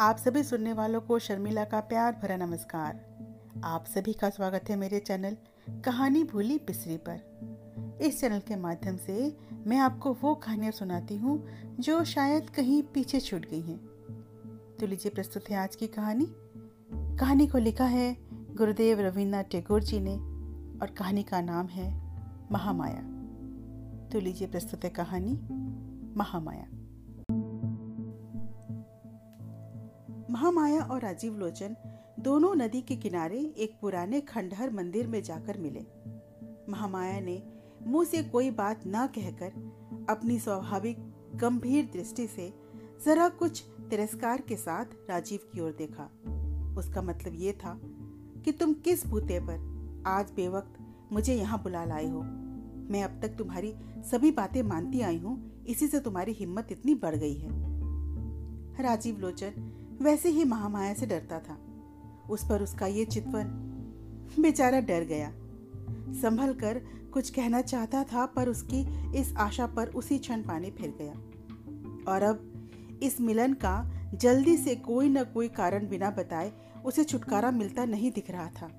आप सभी सुनने वालों को शर्मिला का प्यार भरा नमस्कार। आप सभी का स्वागत है मेरे चैनल कहानी भूली पिसरी पर। इस चैनल के माध्यम से मैं आपको वो कहानियाँ सुनाती हूँ जो शायद कहीं पीछे छूट गई हैं। तो लीजिए प्रस्तुत है आज की कहानी। कहानी को लिखा है गुरुदेव रविन्द्रनाथ टैगोर जी ने और कहानी का नाम है महामाया। तो लीजिए प्रस्तुत है कहानी महामाया। महामाया और राजीव लोचन दोनों नदी के किनारे एक पुराने खंडहर मंदिर में जाकर मिले। महामाया ने मुँह से कोई बात न कहकर अपनी स्वाभाविक गंभीर दृष्टि से जरा कुछ तिरस्कार के साथ राजीव की ओर देखा। उसका मतलब ये था कि तुम किस बूते पर आज बेवक्त मुझे यहाँ बुला लाए हो? मैं अब तक तुम्हारी सभी बातें मानती आई हूँ, इसी से तुम्हारी हिम्मत इतनी बढ़ गई है। राजीव लोचन वैसे ही महामाया से डरता था। उस पर उसका ये चितवन बेचारा डर गया। संभल कर कुछ कहना चाहता था, पर उसकी इस आशा पर उसी क्षण पानी फिर गया। और अब इस मिलन का जल्दी से कोई न कोई कारण बिना बताए उसे छुटकारा मिलता नहीं दिख रहा था।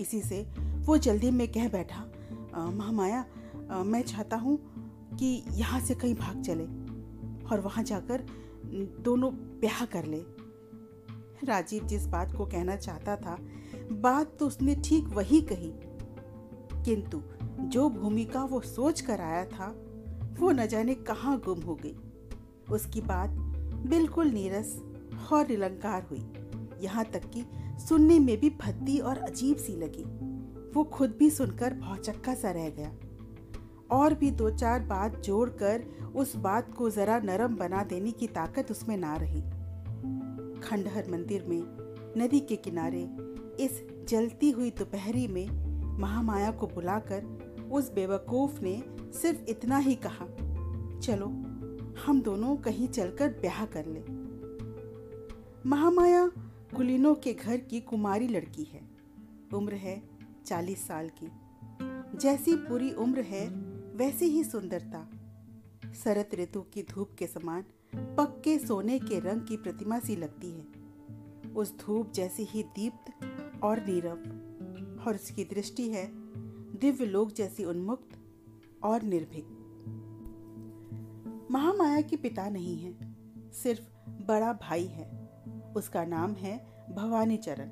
इसी से वो जल्दी में कह बैठा महामाया मैं चाहता हूँ कि यहाँ से कहीं भाग चले और वहाँ जाकर दोनों ब्याह कर ले। राजीव जिस बात को कहना चाहता था, बात तो उसने ठीक वही कही। किंतु जो भूमिका वो सोच कर आया था, वो न जाने कहाँ गुम हो गई। उसकी बात बिल्कुल नीरस और निलंकार हुई। यहाँ तक कि सुनने में भी भद्दी और अजीब सी लगी। वो खुद भी सुनकर भौचक्का सा रह गया। और भी दो चार बात जोड़कर उस बात को जरा नरम बना देने की ताकत उसमें ना रही। खंडहर मंदिर में, नदी के किनारे, इस जलती हुई दोपहरी में महामाया को बुलाकर उस बेवकूफ़ ने सिर्फ़ इतना ही कहा, चलो, हम दोनों कहीं चलकर ब्याह कर ले। महामाया कुलीनों के घर की कुमारी लड़की है, उम्र है चालीस साल की। जैसी पूरी उम्र है, वैसी ही सुंदरता। शरत ऋतु की धूप के समान पक्के सोने के रंग की प्रतिमा सी लगती है। उस धूप जैसी ही दीप्त और नीरव। और उसकी दृष्टि है दिव्य लोक जैसी उन्मुक्त और निर्भीक। महामाया के पिता नहीं है, सिर्फ़ बड़ा भाई है। उसका नाम है भवानी चरण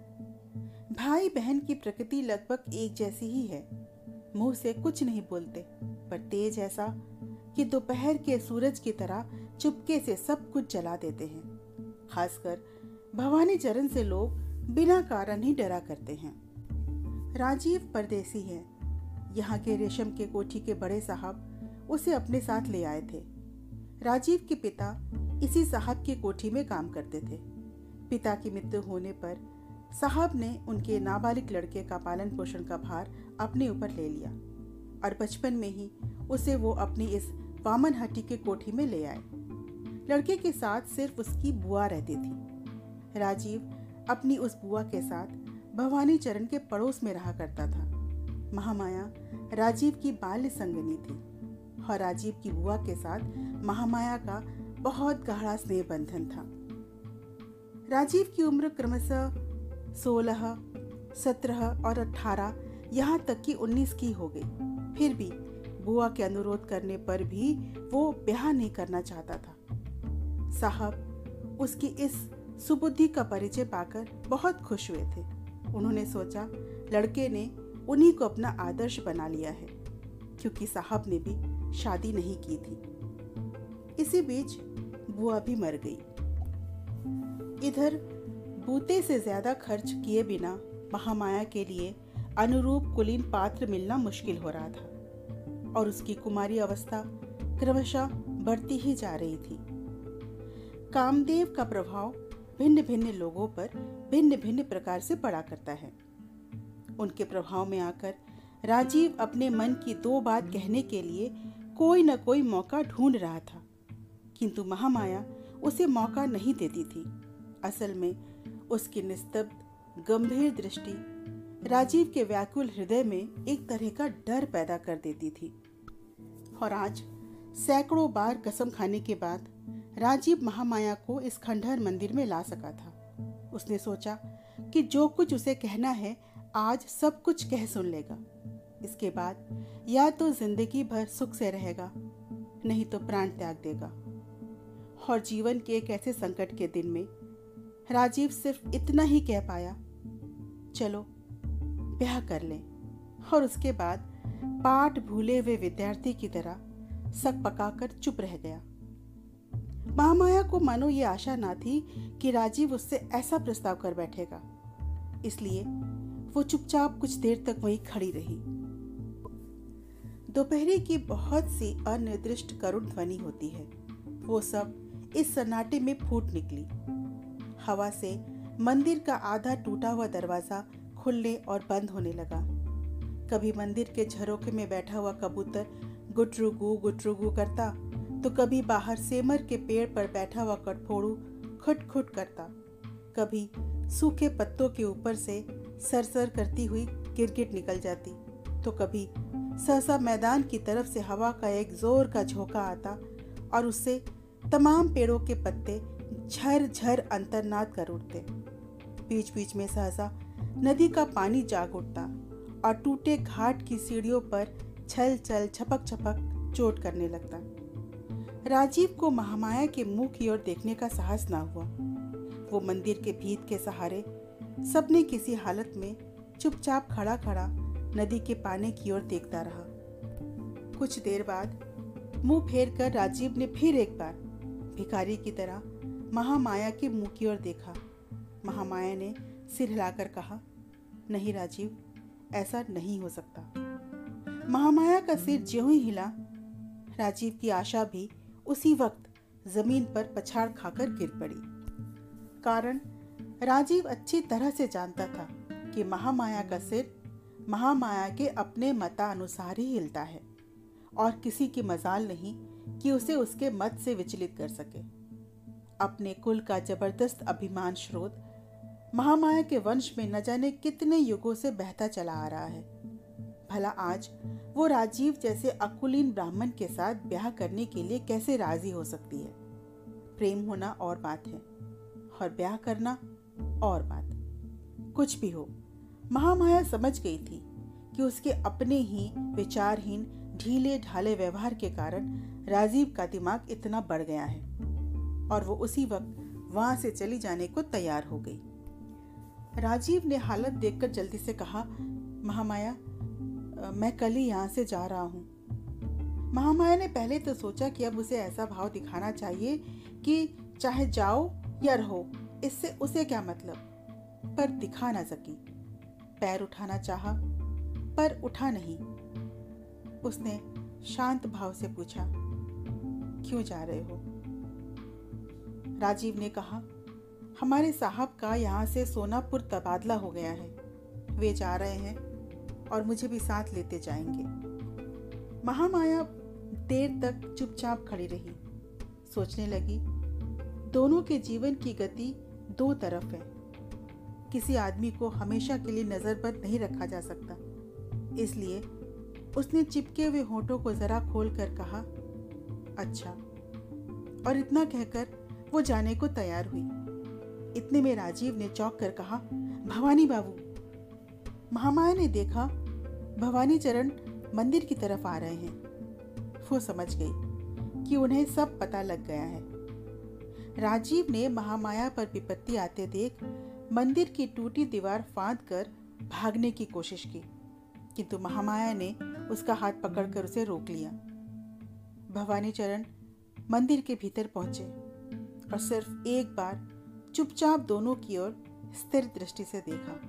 भाई बहन की प्रकृति लगभग एक जैसी ही है। मुँह से कुछ नहीं बोलते, पर तेज ऐसा कि दोपहर के सूरज की तरह चुपके से सब कुछ जला देते हैं। खासकर भवानी चरण से लोग बिना कारण ही डरा करते हैं। राजीव परदेसी है। यहाँ के रेशम के कोठी के बड़े साहब उसे अपने साथ ले आए थे। राजीव के पिता इसी साहब की कोठी में काम करते थे। पिता की मृत्यु होने पर साहब ने उनके नाबालिग लड़के का पालन पोषण का भार अपने ऊपर ले लिया और बचपन में ही उसे वो अपनी इस वामन हट्टी के कोठी में ले आए। लड़के के साथ सिर्फ़ उसकी बुआ रहती थी। राजीव अपनी उस बुआ के साथ भवानी चरण के पड़ोस में रहा करता था। महामाया राजीव की बाल्य संगनी थी और राजीव की बुआ के साथ महामाया का बहुत गहरा स्नेह बंधन था। राजीव की उम्र क्रमशः सोलह, सत्रह और अठारह यहाँ तक कि उन्नीस की हो गई। फिर भी बुआ के अनुरोध करने पर भी वो ब्याह नहीं करना चाहता था। साहब, उसकी इस सुबुद्धि का परिचय पाकर बहुत खुश हुए थे। उन्होंने सोचा, लड़के ने उन्हीं को अपना आदर्श बना लिया है, क्योंकि साहब ने भी शादी नहीं की थी। इसी बीच बुआ भी मर गई। इधर बूते से ज़्यादा खर्च किए बिना महामाया के लिए अनुरूप कुलीन पात्र मिलना मुश्किल हो रहा था, और उसकी कुमारी अवस्था क्रमशः बढ़ती ही जा रही थी। कामदेव का प्रभाव भिन्न भिन्न लोगों पर भिन्न भिन्न प्रकार से पड़ा करता है। उनके प्रभाव में आकर राजीव अपने मन की दो बात कहने के लिए कोई न कोई मौका ढूंढ रहा था, किंतु महामाया उसे मौका नहीं देती थी। असल में उसकी निस्तब्ध, गंभीर दृष्टि राजीव के व्याकुल हृदय में एक तरह का डर पैदा कर देती थी। और आज सैकड़ों बार कसम खाने के बाद राजीव महामाया को इस खंडहर मंदिर में ला सका था। उसने सोचा कि जो कुछ उसे कहना है, आज सब कुछ कह सुन लेगा। इसके बाद या तो ज़िंदगी भर सुख से रहेगा, नहीं तो प्राण त्याग देगा। और जीवन के एक ऐसे संकट के दिन में राजीव सिर्फ़ इतना ही कह पाया, चलो, ब्याह कर लें। और उसके बाद पाठ भूले हुए विद्यार्थी की तरह सक पकाकर चुप रह गया। महामाया को मानो ये आशा ना थी कि राजीव उससे ऐसा प्रस्ताव कर बैठेगा। इसलिए वो चुपचाप कुछ देर तक वहीं खड़ी रही। दोपहरी की बहुत सी अनिर्दिष्ट करुण ध्वनि होती है। वो सब इस सन्नाटे में फूट निकली। हवा से मंदिर का आधा टूटा हुआ दरवाज़ा खुलने और बंद होने लगा। कभी मंदिर के झरोखे में बैठा हुआ कबूतर गुटरुगु गुटरुगु करता तो कभी बाहर सेमर के पेड़ पर बैठा हुआ कटफोड़ू खुट खुट करता। कभी सूखे पत्तों के ऊपर से सरसर करती हुई गिरगिट निकल जाती। तो कभी सहसा मैदान की तरफ़ से हवा का एक ज़ोर का झोंका आता और उससे तमाम पेड़ों के पत्ते झर झर अंतरनाद कर उठते। बीच बीच में सहसा नदी का पानी जाग उठता और टूटे घाट की सीढ़ियों पर छल छल छपक छपक चोट करने लगता। राजीव को महामाया के मुँह की ओर देखने का साहस ना हुआ। वो मंदिर के भीत के सहारे, सबने किसी हालत में चुपचाप खड़ा खड़ा नदी के पानी की ओर देखता रहा। कुछ देर बाद मुँह फेर कर राजीव ने फिर एक बार भिखारी की तरह महामाया के मुँह की ओर देखा। महामाया ने सिर हिलाकर कहा, नहीं राजीव, ऐसा नहीं हो सकता। महामाया का सिर ज्यों ही हिला, राजीव की आशा भी उसी वक्त ज़मीन पर पछाड़ खाकर गिर पड़ी। कारण, राजीव अच्छी तरह से जानता था कि महामाया का सिर महामाया के अपने मतानुसार ही हिलता है और किसी की मजाल नहीं कि उसे उसके मत से विचलित कर सके। अपने कुल का ज़बरदस्त अभिमान स्रोत महामाया के वंश में न जाने कितने युगों से बहता चला आ रहा है। भला आज वो राजीव जैसे अकुलीन ब्राह्मण के साथ ब्याह करने के लिए कैसे राज़ी हो सकती है? प्रेम होना और बात है, और ब्याह करना और बात। कुछ भी हो, महामाया समझ गई थी कि उसके अपने ही विचारहीन, ढीले, ढाले व्यवहार के कारण राजीव का दिमाग इतना बढ़ गया है, और वो उसी वक्त वहाँ से चली जाने को तैयार हो गई। राजीव ने हालत देखकर जल्दी से कहा, महामाया मैं कल ही यहाँ से जा रहा हूँ। महामाया ने पहले तो सोचा कि अब उसे ऐसा भाव दिखाना चाहिए कि चाहे जाओ या रहो, इससे उसे क्या मतलब? पर दिखा ना सकी। पैर उठाना चाहा, पर उठा नहीं। उसने शांत भाव से पूछा, क्यों जा रहे हो? राजीव ने कहा, हमारे साहब का यहाँ से सोनापुर तबादला हो गया है। वे जा रहे हैं और मुझे भी साथ लेते जाएँगे। महामाया देर तक चुपचाप खड़ी रही। सोचने लगी, दोनों के जीवन की गति दो तरफ़ है। किसी आदमी को हमेशा के लिए नज़रबंद नहीं रखा जा सकता। इसलिए उसने चिपके हुए होठों को जरा खोल कर कहा अच्छा। और इतना कहकर वो जाने को तैयार हुई। इतने में राजीव ने चौक कर कहा, भवानी बाबू। महामाया ने देखा भवानी चरण मंदिर की तरफ़ आ रहे हैं। वो समझ गई कि उन्हें सब पता लग गया है। राजीव ने महामाया पर विपत्ति आते देख मंदिर की टूटी दीवार फांद कर भागने की कोशिश की, किंतु महामाया ने उसका हाथ पकड़कर उसे रोक लिया। भवानी चरण मंदिर के भीतर पहुँचे और सिर्फ़ एक बार चुपचाप दोनों की ओर स्थिर दृष्टि से देखा।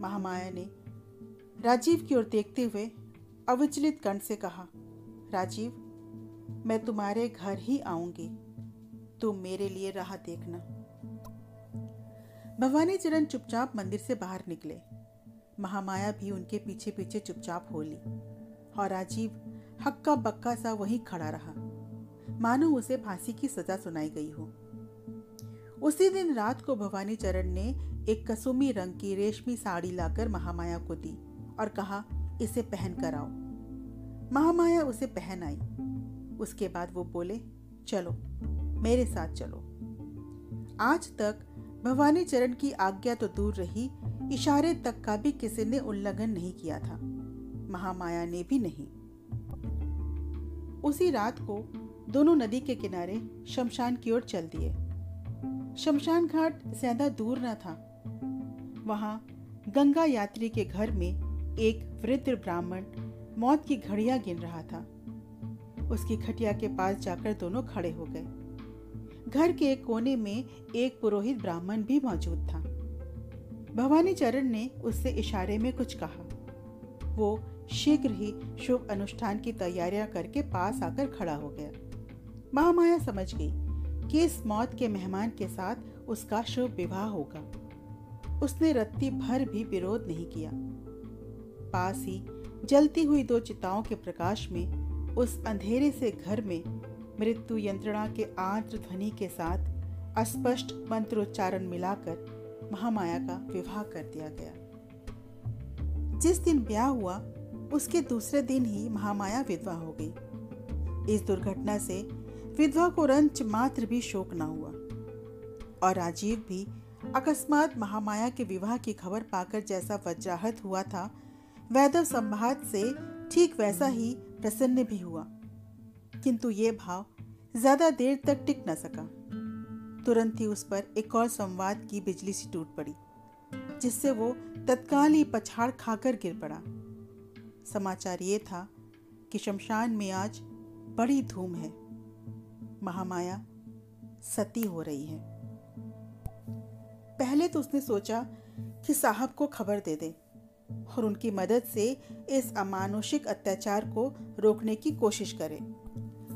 महामाया ने राजीव की ओर देखते हुए अविचलित कंठ से कहा, राजीव, मैं तुम्हारे घर ही आऊँगी। तुम मेरे लिए राह देखना। भवानी चरण चुपचाप मंदिर से बाहर निकले। महामाया भी उनके पीछे पीछे चुपचाप हो ली और राजीव हक्का बक्का सा वहीं खड़ा रहा। मानो उसे फांसी की सजा सुनाई गई हो। उसी दिन रात को भवानी चरण ने एक कसुमी रंग की रेशमी साड़ी लाकर महामाया को दी। और कहा, इसे पहन कर आओ। महामाया उसे पहन आई। उसके बाद वो बोले, चलो, मेरे साथ चलो। आज तक भवानी चरण की आज्ञा तो दूर रही, इशारे तक का भी किसी ने उल्लंघन नहीं किया था। महामाया ने भी नहीं। उसी रात को दोनों नदी के किनारे शमशान की ओर चल दिए। शमशान घाट ज़्यादा दूर न था। वहाँ गंगा यात्री के घर में एक वृद्ध ब्राह्मण मौत की घड़ियाँ गिन रहा था। उसकी खटिया के पास जाकर दोनों खड़े हो गए। घर के एक कोने में एक पुरोहित ब्राह्मण भी मौजूद था। भवानी चरण ने उससे इशारे में कुछ कहा। वो शीघ्र ही शुभ अनुष्ठान की तैयारियाँ करके पास आकर खड़ा हो गया। महामाया समझ गई कि इस मौत के मेहमान के साथ उसका शुभ विवाह होगा। उसने रत्ती भर भी विरोध नहीं किया। पास ही जलती हुई दो चिताओं के प्रकाश में, उस अंधेरे से घर में मृत्यु यंत्रणा के आंत्र ध्वनि के साथ अस्पष्ट मंत्रोच्चारण मिलाकर महामाया का विवाह कर दिया गया। जिस दिन ब्याह हुआ, उसके दूसरे दिन ही महामाया विधवा हो गई। इस दुर्घटना से विधवा को रंच मात्र भी शोक न हुआ। और राजीव भी अकस्मात महामाया के विवाह की खबर पाकर जैसा वज्राहत हुआ था वैदव संभात से ठीक वैसा ही प्रसन्न भी हुआ। किंतु ये भाव ज़्यादा देर तक टिक न सका। तुरंत ही उस पर एक और संवाद की बिजली सी टूट पड़ी, जिससे वो तत्काल ही पछाड़ खाकर गिर पड़ा। समाचार ये था कि शमशान में आज बड़ी धूम है। महामाया सती हो रही है। पहले तो उसने सोचा कि साहब को खबर दे दे। और उनकी मदद से इस अमानुषिक अत्याचार को रोकने की कोशिश करे।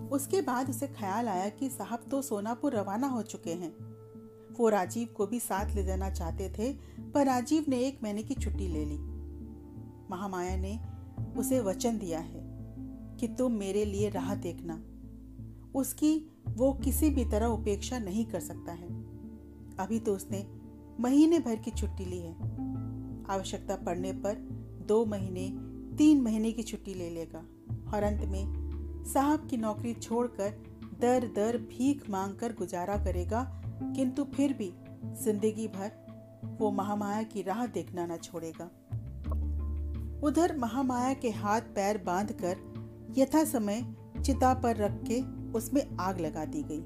उसके बाद उसे ख्याल आया कि साहब तो सोनापुर रवाना हो चुके हैं। वो राजीव को भी साथ ले जाना चाहते थे, पर राजीव ने एक महीने की छुट्टी ले ली। महामाया ने उसे वचन दिया है कि तुम मेरे लिए राह देखना। उसकी वो किसी भी तरह उपेक्षा नहीं कर सकता है। अभी तो उसने महीने भर की छुट्टी ली है। आवश्यकता पड़ने पर दो महीने, तीन महीने की छुट्टी ले लेगा और अंत में साहब की नौकरी छोड़कर दर दर भीख मांगकर गुजारा करेगा, किंतु फिर भी ज़िंदगी भर वो महामाया की राह देखना न छोड़ेगा। उधर महामाया के हाथ पैर बांधकर यथा समय चिता पर रख के उसमें आग लगा दी गई।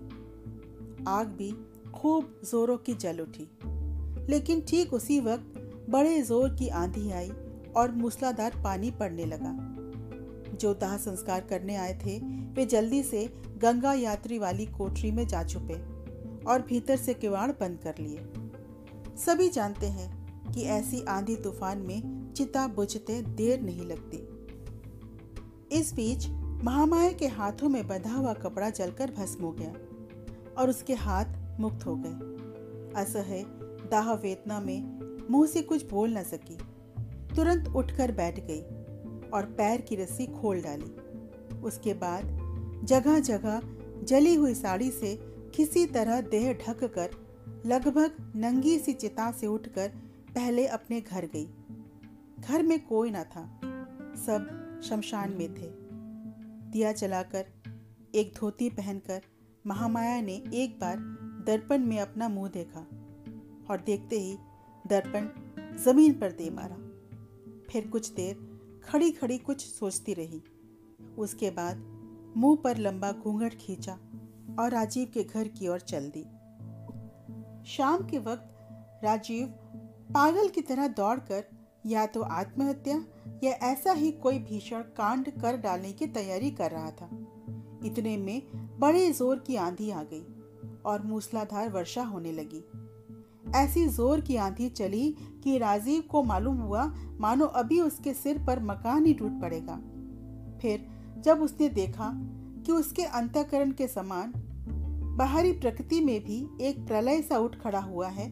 आग भी खूब जोरों की जल उठी, लेकिन ठीक उसी वक्त बड़े ज़ोर की आंधी आई और मूसलाधार पानी पड़ने लगा। जो दाह संस्कार करने आए थे, वे जल्दी से गंगा यात्री वाली कोठरी में जा छुपे और भीतर से किवाड़ बंद कर लिए। सभी जानते हैं कि ऐसी आंधी तूफ़ान में चिता बुझते देर नहीं लगती। इस बीच महामाया के हाथों में बंधा हुआ कपड़ा जलकर भस्म हो गया और उसके हाथ मुक्त हो गए। असह दाह वेदना में मुँह से कुछ बोल न सकी। तुरंत उठकर बैठ गई और पैर की रस्सी खोल डाली। उसके बाद जगह जगह जली हुई साड़ी से किसी तरह देह ढक कर लगभग नंगी सी चिता से उठकर पहले अपने घर गई। घर में कोई ना था, सब शमशान में थे। दिया जलाकर, एक धोती पहनकर महामाया ने एक बार दर्पण में अपना मुँह देखा और देखते ही दर्पण ज़मीन पर दे मारा। फिर कुछ देर खड़ी खड़ी कुछ सोचती रही। उसके बाद मुँह पर लंबा घूंघट खींचा और राजीव के घर की ओर चल दी। शाम के वक्त राजीव पागल की तरह दौड़कर या तो आत्महत्या या ऐसा ही कोई भीषण कांड कर डालने की तैयारी कर रहा था। इतने में बड़े ज़ोर की आंधी आ गई और मूसलाधार वर्षा होने लगी। ऐसी ज़ोर की आंधी चली कि राजीव को मालूम हुआ, मानो अभी उसके सिर पर मकान ही टूट पड़ेगा। फिर जब उसने देखा कि उसके अंतकरण के समान बाहरी प्रकृति में भी एक प्रलय सा उठ खड़ा हुआ है,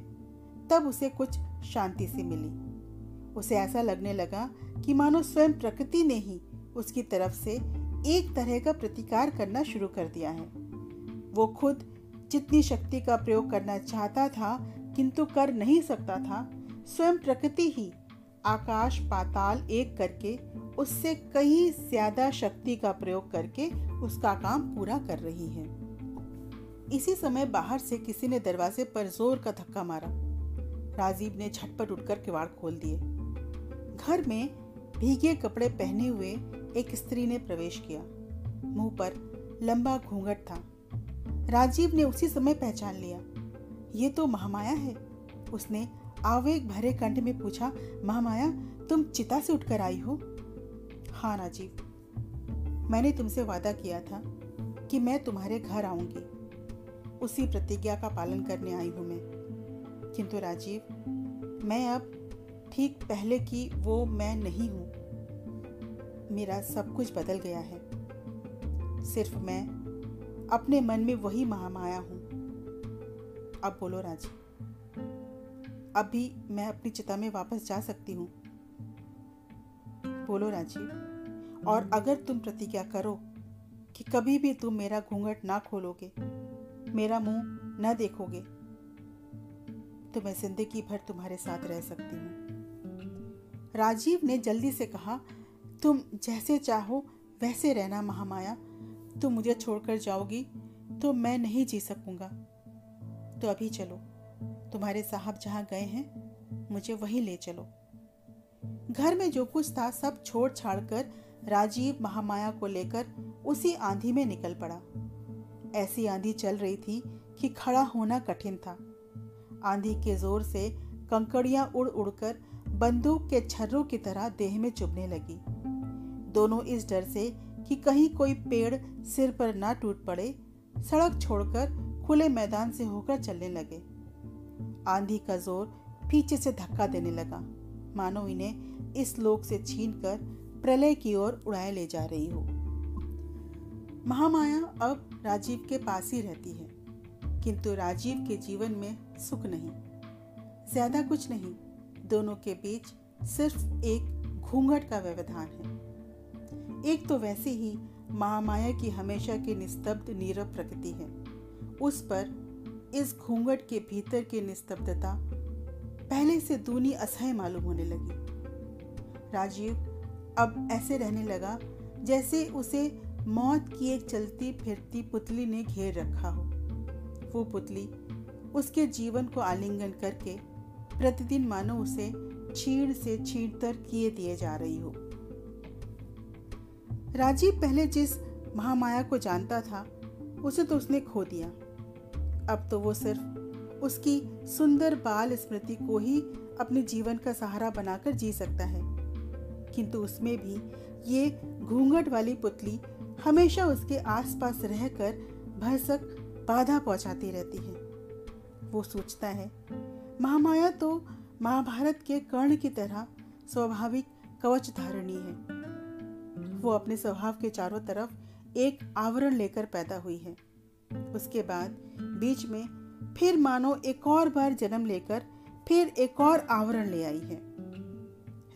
तब उसे कुछ शांति सी मिली। उसे ऐसा लगने लगा कि मानो स्वयं प्रकृति ने ही उसकी तरफ़ से एक तरह का प्रतिकार करना शुरू कर दिया है। वो खुद जितनी शक्ति का प्रयोग करना चाहता था किंतु कर नहीं सकता था। स्वयं प्रकृति ही आकाश पाताल एक करके, उससे कहीं ज़्यादा शक्ति का प्रयोग करके उसका काम पूरा कर रही है। इसी समय बाहर से किसी ने दरवाजे पर ज़ोर का धक्का मारा। राजीव ने झटपट उठकर किवाड़ खोल दिए। घर में भीगे कपड़े पहने हुए एक स्त्री ने प्रवेश किया। मुँह पर लंबा घूंघट था। राजीव ने उसी समय पहचान लिया। ये तो महामाया है। उसने आवेग भरे कंठ में पूछा, महामाया, तुम चिता से उठकर आई हो? हाँ राजीव, मैंने तुमसे वादा किया था कि मैं तुम्हारे घर आऊँगी। उसी प्रतिज्ञा का पालन करने आई हूँ मैं। किंतु राजीव, मैं अब ठीक पहले की वो मैं नहीं हूँ। मेरा सब कुछ बदल गया है। सिर्फ़ मैं अपने मन में वही महामाया हूँ। अब बोलो राजीव अभी मैं अपनी चिता में वापस जा सकती हूँ। बोलो राजीव और अगर तुम प्रतिज्ञा करो कि कभी भी तुम मेरा घूंघट ना खोलोगे, मेरा मुँह न देखोगे तो मैं ज़िंदगी भर तुम्हारे साथ रह सकती हूँ। राजीव ने जल्दी से कहा, तुम जैसे चाहो वैसे रहना महामाया। तुम मुझे छोड़कर जाओगी तो मैं नहीं जी सकूँगा। तो अभी चलो। तुम्हारे साहब जहाँ गए हैं, मुझे वहीं ले चलो। घर में जो कुछ था, सब छोड़ छाड़ कर राजीव महामाया को लेकर उसी आंधी में निकल पड़ा। ऐसी आंधी चल रही थी कि खड़ा होना कठिन था। आंधी के ज़ोर से कंकड़ियाँ उड़ उड़कर बंदूक के छर्रों की तरह देह में चुभने लगी। दोनों इस डर से कि कहीं कोई पेड़ सिर पर ना टूट पड़े, सड़क छोड़कर खुले मैदान से होकर चलने लगे। आंधी का ज़ोर पीछे से धक्का देने लगा। मानो इन्हें इस लोक से छीनकर प्रलय की ओर उड़ाए ले जा रही हो। महामाया अब राजीव के पास ही रहती है, किंतु राजीव के जीवन में सुख नहीं। ज़्यादा कुछ नहीं, दोनों के बीच सिर्फ़ एक घूंघट का व्यवधान है। एक तो वैसे ही महामाया की हमेशा की निस्तब्ध, नीरव प्रकृति है। उस पर, इस घूंघट के भीतर की निस्तब्धता, पहले से दूनी असह्य मालूम होने लगी। राजीव अब ऐसे रहने लगा, जैसे उसे मौत की एक चलती फिरती पुतली ने घेर रखा हो। वो पुतली उसके जीवन को आलिंगन करके प्रतिदिन मानो उसे छीण से छीणतर किए दिए जा रही हो। राजीव पहले जिस महामाया को जानता था, उसे तो उसने खो दिया। अब तो वो सिर्फ़ उसकी सुंदर बाल स्मृति को ही अपने जीवन का सहारा बनाकर जी सकता है। किंतु उसमें भी ये घूंघट वाली पुतली हमेशा उसके आसपास रहकर भरसक बाधा पहुंचाती रहती है। वो सोचता है, महामाया तो महाभारत के कर्ण की तरह स्वाभाविक कवच धारणी है। वो अपने स्वभाव के चारों तरफ़ एक आवरण लेकर पैदा हुई है। उसके बाद बीच में फिर मानो एक और बार जन्म लेकर फिर एक और आवरण ले आई है।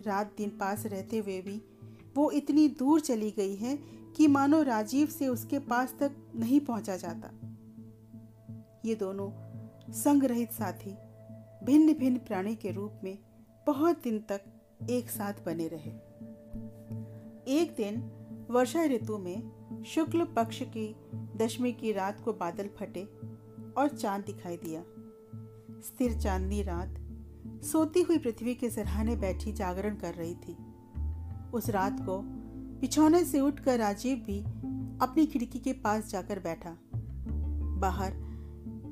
रात दिन पास रहते हुए भी वो इतनी दूर चली गई है कि मानो राजीव से उसके पास तक नहीं पहुँचा जाता। ये दोनों संग रहित साथी भिन्न भिन्न प्राणी के रूप में बहुत दिन तक एक साथ बने रहे। एक दिन वर्षा ऋतु में शुक्ल पक्ष की दशमी की रात को बादल फटे और चाँद दिखाई दिया। स्थिर चांदनी रात सोती हुई पृथ्वी के सराहने बैठी जागरण कर रही थी। उस रात को बिछौने से उठकर राजीव भी अपनी खिड़की के पास जाकर बैठा। बाहर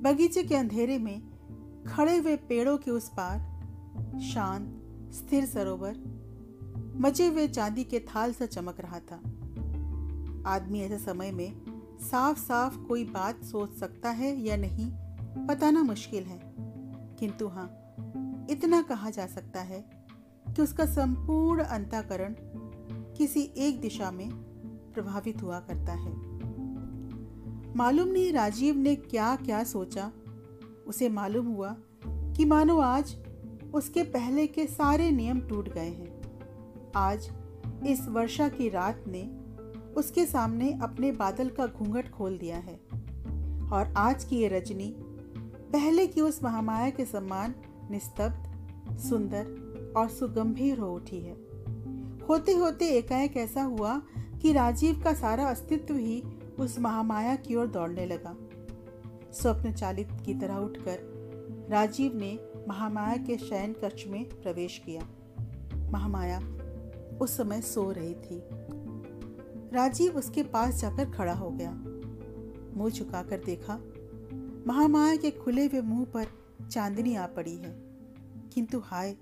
बगीचे के अंधेरे में खड़े हुए पेड़ों के उस पार शांत, स्थिर सरोवर मचे हुए चांदी के थाल सा चमक रहा था। आदमी ऐसे समय में साफ़ साफ़ कोई बात सोच सकता है या नहीं, बताना मुश्किल है। किंतु हाँ इतना कहा जा सकता है कि उसका संपूर्ण अंताकरण किसी एक दिशा में प्रभावित हुआ करता है। मालूम नहीं राजीव ने क्या क्या सोचा। उसे मालूम हुआ कि मानो आज उसके पहले के सारे नियम टूट गए हैं। आज इस वर्षा की रात ने उसके सामने अपने बादल का घूंघट खोल दिया है। और आज की ये रजनी, पहले की उस महामाया के समान निस्तब्ध, सुंदर और सुगंभीर हो उठी है। होते होते एकाएक ऐसा हुआ कि राजीव का सारा अस्तित्व ही उस महामाया की ओर दौड़ने लगा। स्वप्न चालित की तरह उठकर राजीव ने महामाया के शयन कक्ष में प्रवेश किया। महामाया उस समय सो रही थी। राजीव उसके पास जाकर खड़ा हो गया। मुँह झुकाकर देखा, महामाया के खुले हुए मुँह पर चांदनी आ पड़ी है। किंतु हाय,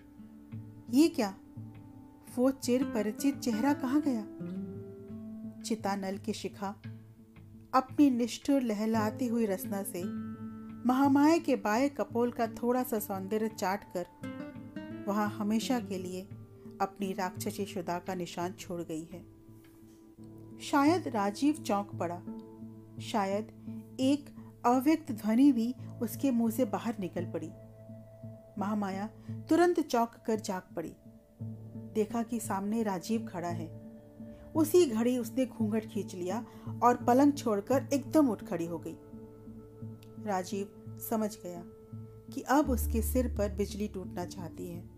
ये क्या? वो चिर परिचित चेहरा कहाँ गया? चितानल की शिखा, अपनी निष्ठुर लहलाती हुई रसना से महामाया के बाएँ कपोल का थोड़ा सा सौंदर्य चाट कर वहाँ हमेशा के लिए अपनी राक्षसी शुदा का निशान छोड़ गई है। शायद राजीव चौंक पड़ा। शायद एक अव्यक्त ध्वनि भी उसके मुँह से बाहर निकल पड़ी। महामाया तुरंत चौंक कर जाग पड़ी। देखा कि सामने राजीव खड़ा है। उसी घड़ी उसने घूंघट खींच लिया और पलंग छोड़कर एकदम उठ खड़ी हो गई। राजीव समझ गया कि अब उसके सिर पर बिजली टूटना चाहती है।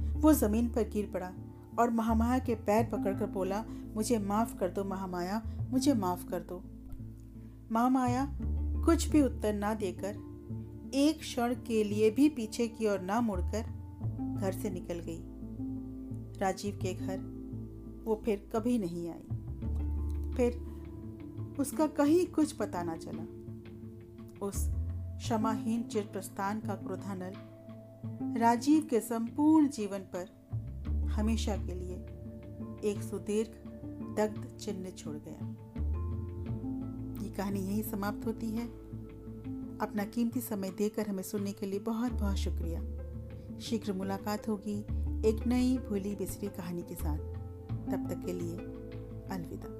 वो ज़मीन पर गिर पड़ा। और महामाया के पैर पकड़कर बोला, मुझे माफ़ कर दो महामाया, मुझे माफ़ कर दो। महामाया कुछ भी उत्तर ना देकर एक क्षण के लिए भी पीछे की ओर ना मुड़कर घर से निकल गई। राजीव के घर, वो फिर कभी नहीं आई। फिर उसका कहीं कुछ पता ना चला। उस क्षमाहीन चिर प्रस्थान का क्रोधानल राजीव के संपूर्ण जीवन पर हमेशा के लिए एक सुदीर्घ, दग्ध चिन्ह छोड़ गया। ये कहानी यही समाप्त होती है। अपना कीमती समय देकर हमें सुनने के लिए बहुत बहुत शुक्रिया। शीघ्र मुलाकात होगी एक नई भूली बिसरी कहानी के साथ। तब तक के लिए अलविदा।